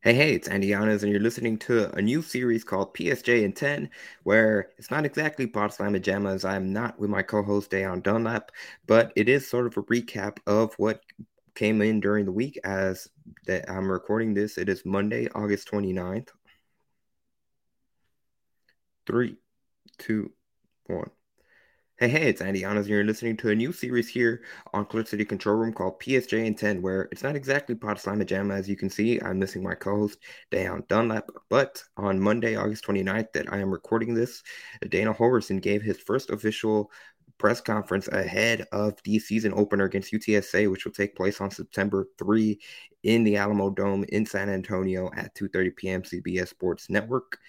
Hey, hey, it's Andy Yanez, and you're listening to a new series called PSJ in 10, where it's not exactly Pod Slam and I'm not with my co host Dayon Dunlap, but it is sort of a recap of what came in during the week as that I'm recording this. It is Monday, August 29th. Three, two, one. Hey, hey, it's Andy Yanez, and you're listening to a new series here on Clip City Control Room called PSJ in 10, where it's not exactly Pod Slam Jam. As you can see, I'm missing my co host, Dayon Dunlap. But on Monday, August 29th, that I am recording this, Dana Holgorsen gave his first official press conference ahead of the season opener against UTSA, which will take place on September 3 in the Alamo Dome in San Antonio at 2:30 p.m. CBS Sports Network.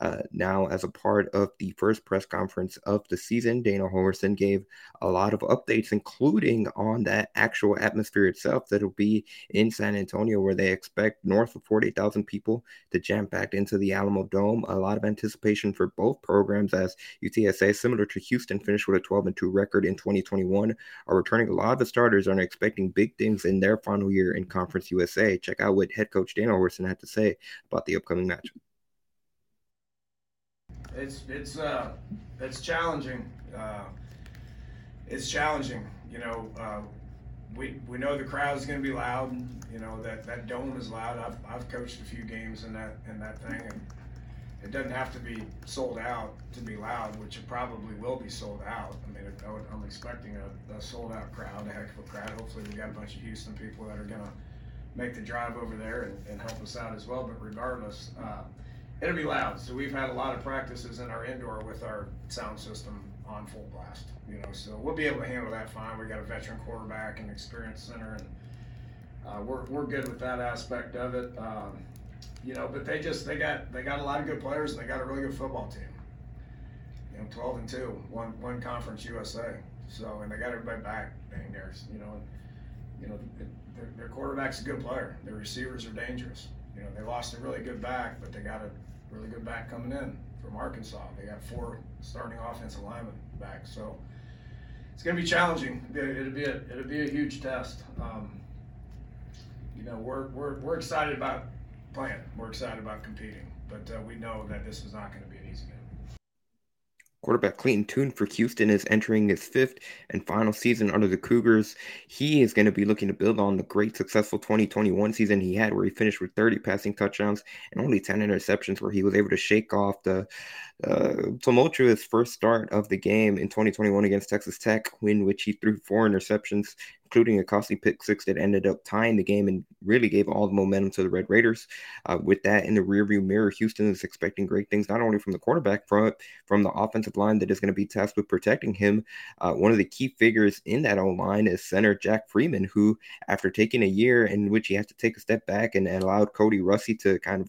Uh, now, as a part of the first press conference of the season, Dana Holgorsen gave a lot of updates, including on that actual atmosphere itself that'll be in San Antonio, where they expect north of 40,000 people to jam packed into the Alamo Dome. A lot of anticipation for both programs as UTSA, similar to Houston, finished with a 12 and 2 record in 2021, are returning a lot of the starters and are expecting big things in their final year in Conference USA. Check out what head coach Dana Holgorsen had to say about the upcoming match it's it's uh, it's challenging. Uh, it's challenging. You know, uh, we we know the crowd is going to be loud. You know that that dome is loud. I've I've coached a few games in that in that thing, and it doesn't have to be sold out to be loud, which it probably will be sold out. I mean, I'm expecting a, a sold out crowd, a heck of a crowd. Hopefully, we got a bunch of Houston people that are going to make the drive over there and, and help us out as well. But regardless. Uh, It'll be loud. So we've had a lot of practices in our indoor with our sound system on full blast. You know, so we'll be able to handle that fine. We got a veteran quarterback and experience center, and uh, we're, we're good with that aspect of it. Um, you know, but they just they got they got a lot of good players and they got a really good football team. You know, 12 and two, one one conference USA. So and they got everybody back. Dang, there's you know, and, you know, their, their quarterback's a good player. Their receivers are dangerous. You know, they lost a really good back, but they got a really good back coming in from Arkansas. They got four starting offensive linemen back, so it's going to be challenging. It'll be a it'll be a huge test. Um, you know, we're, we're we're excited about playing. We're excited about competing, but uh, we know that this is not going to be an easy game. Quarterback Clayton Tune for Houston is entering his fifth and final season under the Cougars. He is going to be looking to build on the great successful 2021 season he had, where he finished with 30 passing touchdowns and only 10 interceptions, where he was able to shake off the uh, tumultuous first start of the game in 2021 against Texas Tech, in which he threw four interceptions, including a costly pick six that ended up tying the game and really gave all the momentum to the Red Raiders. Uh, with that in the rearview mirror, Houston is expecting great things not only from the quarterback, front, from the offensive line that is going to be tasked with protecting him. Uh, one of the key figures in that O line is center Jack Freeman, who, after taking a year in which he has to take a step back and, and allowed Kody Russey to kind of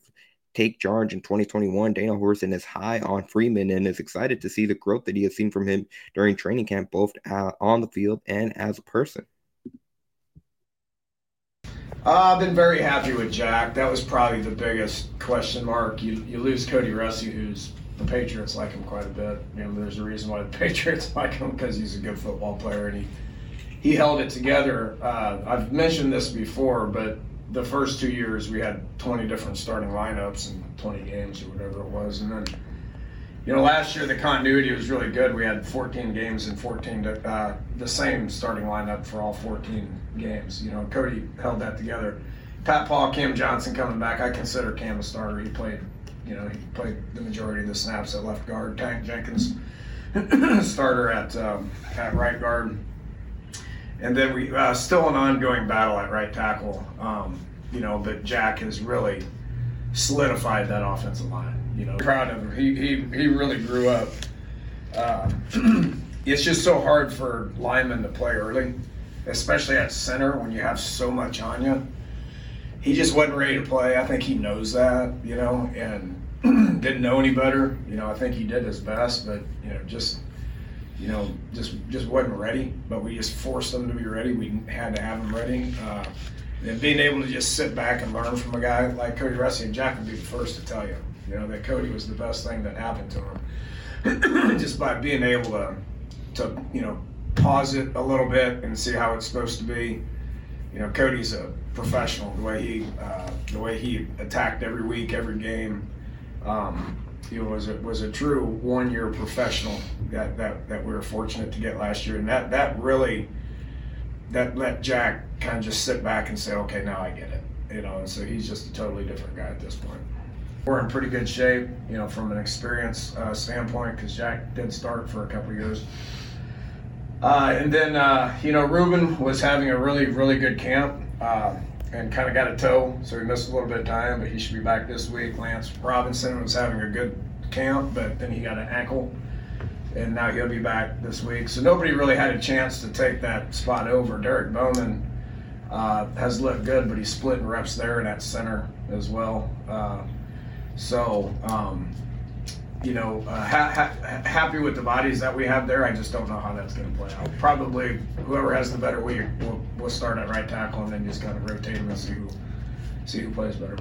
take charge in 2021. Dana Holgorsen is high on Freeman and is excited to see the growth that he has seen from him during training camp, both uh, on the field and as a person. Uh, I've been very happy with Jack. That was probably the biggest question mark. You, you lose Kody Russey, who's the Patriots like him quite a bit. You know, there's a reason why the Patriots like him because he's a good football player and he he held it together. Uh, I've mentioned this before, but the first two years we had 20 different starting lineups and 20 games or whatever it was, and then you know last year the continuity was really good. We had 14 games and 14 uh, the same starting lineup for all 14 games. You know Kody held that together. Pat Paul, Cam Johnson coming back. I consider Cam a starter. He played, you know, he played the majority of the snaps at left guard. Tank Jenkins, starter at um, at right guard. And then we uh, still an ongoing battle at right tackle. Um, you know, but Jack has really solidified that offensive line. You know, proud of him. He he, he really grew up. Uh, it's just so hard for linemen to play early, especially at center when you have so much on you. He just wasn't ready to play. I think he knows that, you know, and didn't know any better. You know, I think he did his best, but you know, just you know, just just wasn't ready. But we just forced them to be ready. We had to have them ready. Uh, and being able to just sit back and learn from a guy like Kody Russey and Jack would be the first to tell you, you know, that Kody was the best thing that happened to him. just by being able to, to, you know, pause it a little bit and see how it's supposed to be. you know, Kody's a professional. The way he uh, the way he attacked every week, every game. Um, know, was a was a true one year professional that, that that we were fortunate to get last year, and that that really that let Jack kind of just sit back and say, okay, now I get it, you know, and so he's just a totally different guy at this point. We're in pretty good shape, you know, from an experience uh, standpoint because Jack did start for a couple years. Uh, and then, uh, you know, Reuben was having a really, really good camp uh, and kind of got a toe, so he missed a little bit of time, but he should be back this week. Lance Robinson was having a good camp, but then he got an ankle, and now he'll be back this week. So nobody really had a chance to take that spot over. Derek Bowman uh, has looked good, but he's splitting reps there in that center as well. Uh, so, um, you know, uh, ha- ha- happy with the bodies that we have there. I just don't know how that's going to play out. Probably whoever has the better week, will we'll start at right tackle and then just kind of rotate them and see who see who plays better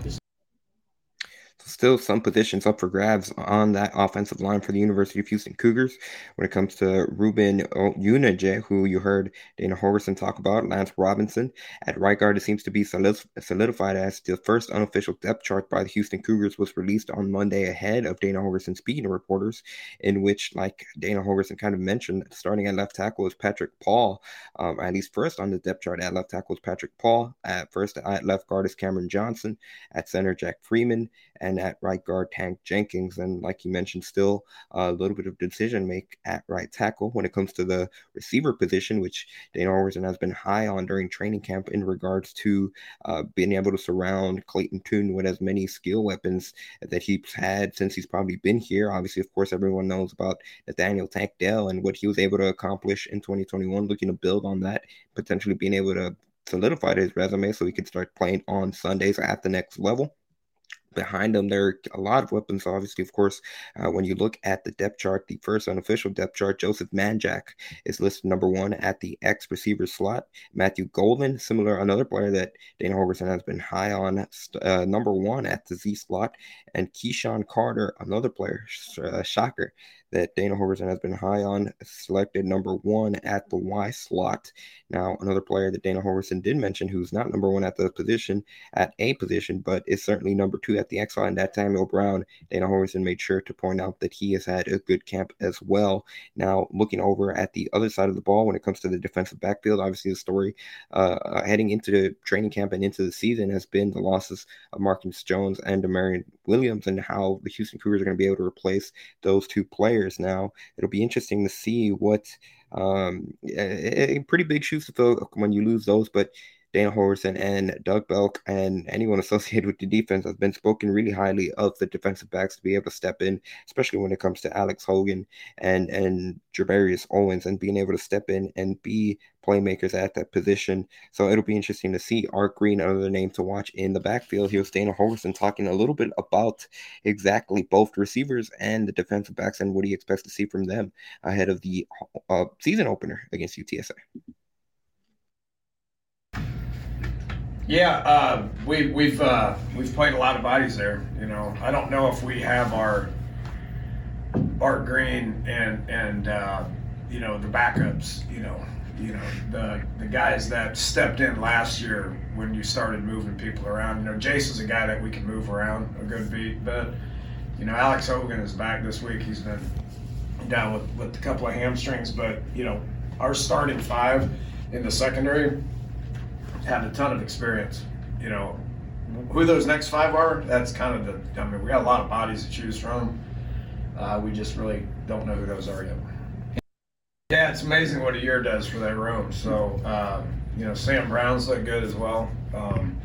still some positions up for grabs on that offensive line for the University of Houston Cougars when it comes to Reuben Unije, who you heard Dana Holgorsen talk about, Lance Robinson. At right guard, it seems to be solidified as the first unofficial depth chart by the Houston Cougars was released on Monday ahead of Dana Holgorsen speaking to reporters, in which, like Dana Holgorsen kind of mentioned, starting at left tackle is Patrick Paul. Um, at least first on the depth chart at left tackle is Patrick Paul. At first at left guard is Cameron Johnson. At center, Jack Freeman and at right guard Tank Jenkins. And like you mentioned, still a little bit of decision make at right tackle when it comes to the receiver position, which Dana Holgorsen has been high on during training camp in regards to uh, being able to surround Clayton Tune with as many skill weapons that he's had since he's probably been here. Obviously, of course, everyone knows about Nathaniel Tank Dell and what he was able to accomplish in 2021, looking to build on that, potentially being able to solidify his resume so he could start playing on Sundays at the next level behind them. There are a lot of weapons, obviously, of course. Uh, when you look at the depth chart, the first unofficial depth chart, Joseph Manjack is listed number one at the X receiver slot. Matthew Golden, similar, another player that Dana Holgorsen has been high on, uh, number one at the Z slot. And KeSean Carter, another player, uh, shocker, that Dana Holgorsen has been high on, selected number one at the Y slot. Now, another player that Dana Holgorsen did mention, who's not number one at the position, at a position, but is certainly number two at the X line, that Samuel Brown. Dana Holgorsen made sure to point out that he has had a good camp as well. Now, looking over at the other side of the ball when it comes to the defensive backfield, obviously the story uh, heading into the training camp and into the season has been the losses of Marcus Jones and Damarion Williams and how the Houston Cougars are going to be able to replace those two players. Now, it'll be interesting to see what um, a, a pretty big shoes to fill when you lose those, but Dana Holgorsen and Doug Belk and anyone associated with the defense has been spoken really highly of the defensive backs to be able to step in, especially when it comes to Alex Hogan and and Javarius Owens and being able to step in and be playmakers at that position. So it'll be interesting to see Art Green, another name to watch in the backfield. Here's Dana Holgorsen talking a little bit about exactly both receivers and the defensive backs and what he expects to see from them ahead of the uh, season opener against UTSA. Yeah, uh, we, we've uh, we've played a lot of bodies there. You know, I don't know if we have our Art Green and and uh, you know the backups. You know, you know the the guys that stepped in last year when you started moving people around. You know, Jason's a guy that we can move around a good beat, but you know Alex Hogan is back this week. He's been down with with a couple of hamstrings, but you know our starting five in the secondary had a ton of experience. You know, who those next five are, that's kind of the, I mean, we got a lot of bodies to choose from. Uh, we just really don't know who those are yet. Yeah, it's amazing what a year does for that room. So, uh, you know, Sam Brown's look good as well. Um,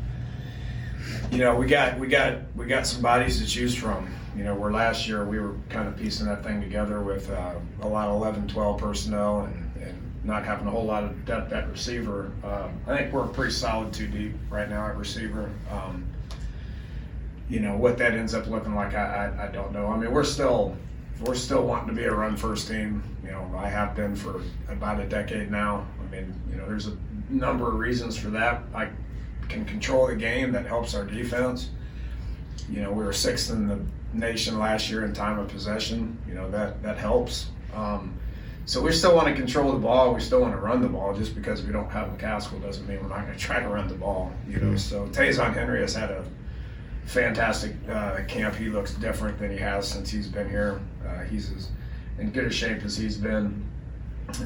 you know, we got we got we got some bodies to choose from. You know, where last year we were kind of piecing that thing together with uh, a lot of 11, 12 personnel and not having a whole lot of depth at receiver. Um, I think we're pretty solid two deep right now at receiver. Um, you know what that ends up looking like, I, I, I don't know. I mean, we're still we're still wanting to be a run first team. You know, I have been for about a decade now. I mean, you know, there's a number of reasons for that. I can control the game that helps our defense. You know, we were sixth in the nation last year in time of possession. You know that that helps. Um, So we still want to control the ball. We still want to run the ball. Just because we don't have McCaskill doesn't mean we're not going to try to run the ball. You know. Mm-hmm. So Ta'Zhawn Henry has had a fantastic uh, camp. He looks different than he has since he's been here. Uh, he's as in good a shape as he's been.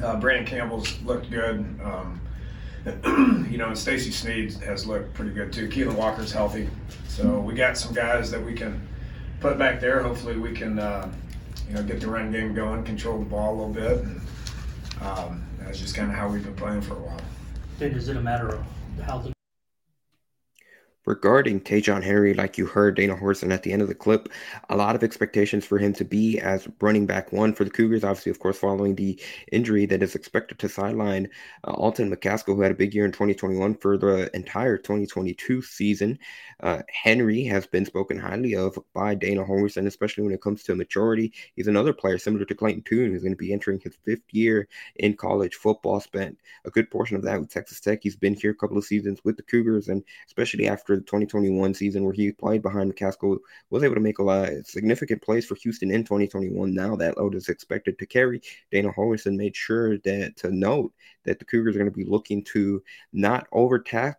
Uh, Brandon Campbell's looked good. Um, you know, and Stacy Sneed has looked pretty good too. Keelan Walker's healthy, so we got some guys that we can put back there. Hopefully, we can uh, you know get the run game going, control the ball a little bit. And, um, that's just kind of how we've been playing for a while. Then is it a matter of how the regarding Ta'Zhawn Henry, like you heard Dana Holgorsen at the end of the clip, a lot of expectations for him to be as running back one for the Cougars. Obviously, of course, following the injury that is expected to sideline uh, Alton McCaskill, who had a big year in 2021 for the entire 2022 season. Uh, Henry has been spoken highly of by Dana Holgorsen, especially when it comes to maturity. He's another player similar to Clayton Tune, who's going to be entering his fifth year in college football. Spent a good portion of that with Texas Tech. He's been here a couple of seasons with the Cougars, and especially after the 2021 season where he played behind McCaskill, was able to make a lot of significant plays for Houston in 2021. Now that load is expected to carry. Dana Holgorsen made sure that to note that the Cougars are going to be looking to not overtask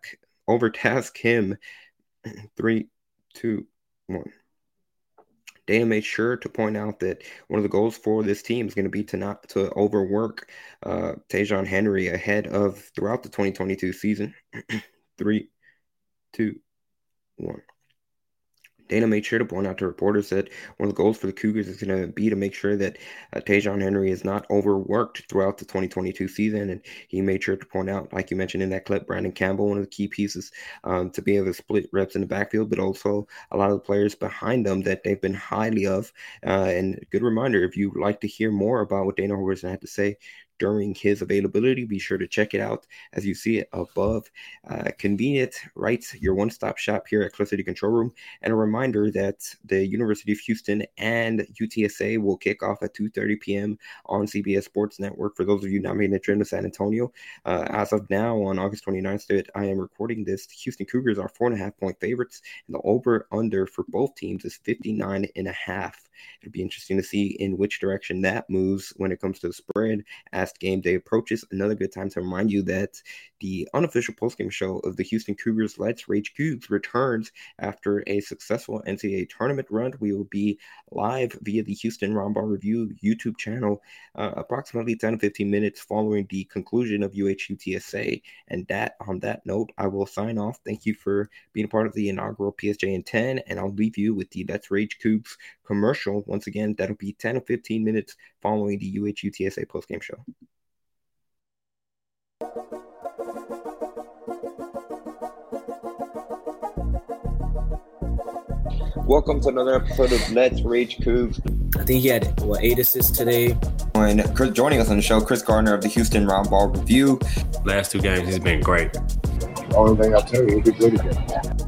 overtask him. Three, two, one. Dana made sure to point out that one of the goals for this team is going to be to not to overwork uh, Ta'Zhawn Henry ahead of throughout the 2022 season. Three, two, one. Dana made sure to point out to reporters that one of the goals for the Cougars is going to be to make sure that uh, Ta'Zhawn Henry is not overworked throughout the 2022 season. And he made sure to point out, like you mentioned in that clip, Brandon Campbell, one of the key pieces um, to be able to split reps in the backfield, but also a lot of the players behind them that they've been highly of. Uh, and good reminder if you'd like to hear more about what Dana Holgorsen had to say, during his availability. Be sure to check it out as you see it above. Uh, convenient, right? Your one stop shop here at Cliff City Control Room. And a reminder that the University of Houston and UTSA will kick off at 2:30 p.m. on CBS Sports Network. For those of you not making the trip to San Antonio, uh, as of now on August 29th, that I am recording this, the Houston Cougars are four and a half point favorites, and the over under for both teams is 59 and a half. It'll be interesting to see in which direction that moves when it comes to the spread as game day approaches. Another good time to remind you that the unofficial postgame show of the Houston Cougars Let's Rage Cougs returns after a successful NCAA tournament run. We will be live via the Houston Roundball Review YouTube channel uh, approximately 10 to 15 minutes following the conclusion of UHUTSA. And that on that note, I will sign off. Thank you for being a part of the inaugural PSJ in 10, and I'll leave you with the Let's Rage Cougs commercial. Once again, that'll be 10 or 15 minutes following the UH UTSA postgame show. Welcome to another episode of Let's Rage Cougs. I think he had what eight assists today. And Chris, joining us on the show, Chris Gardner of the Houston Roundball Review. Last two games, he's been great. The only thing I'll tell you, he'll be good again.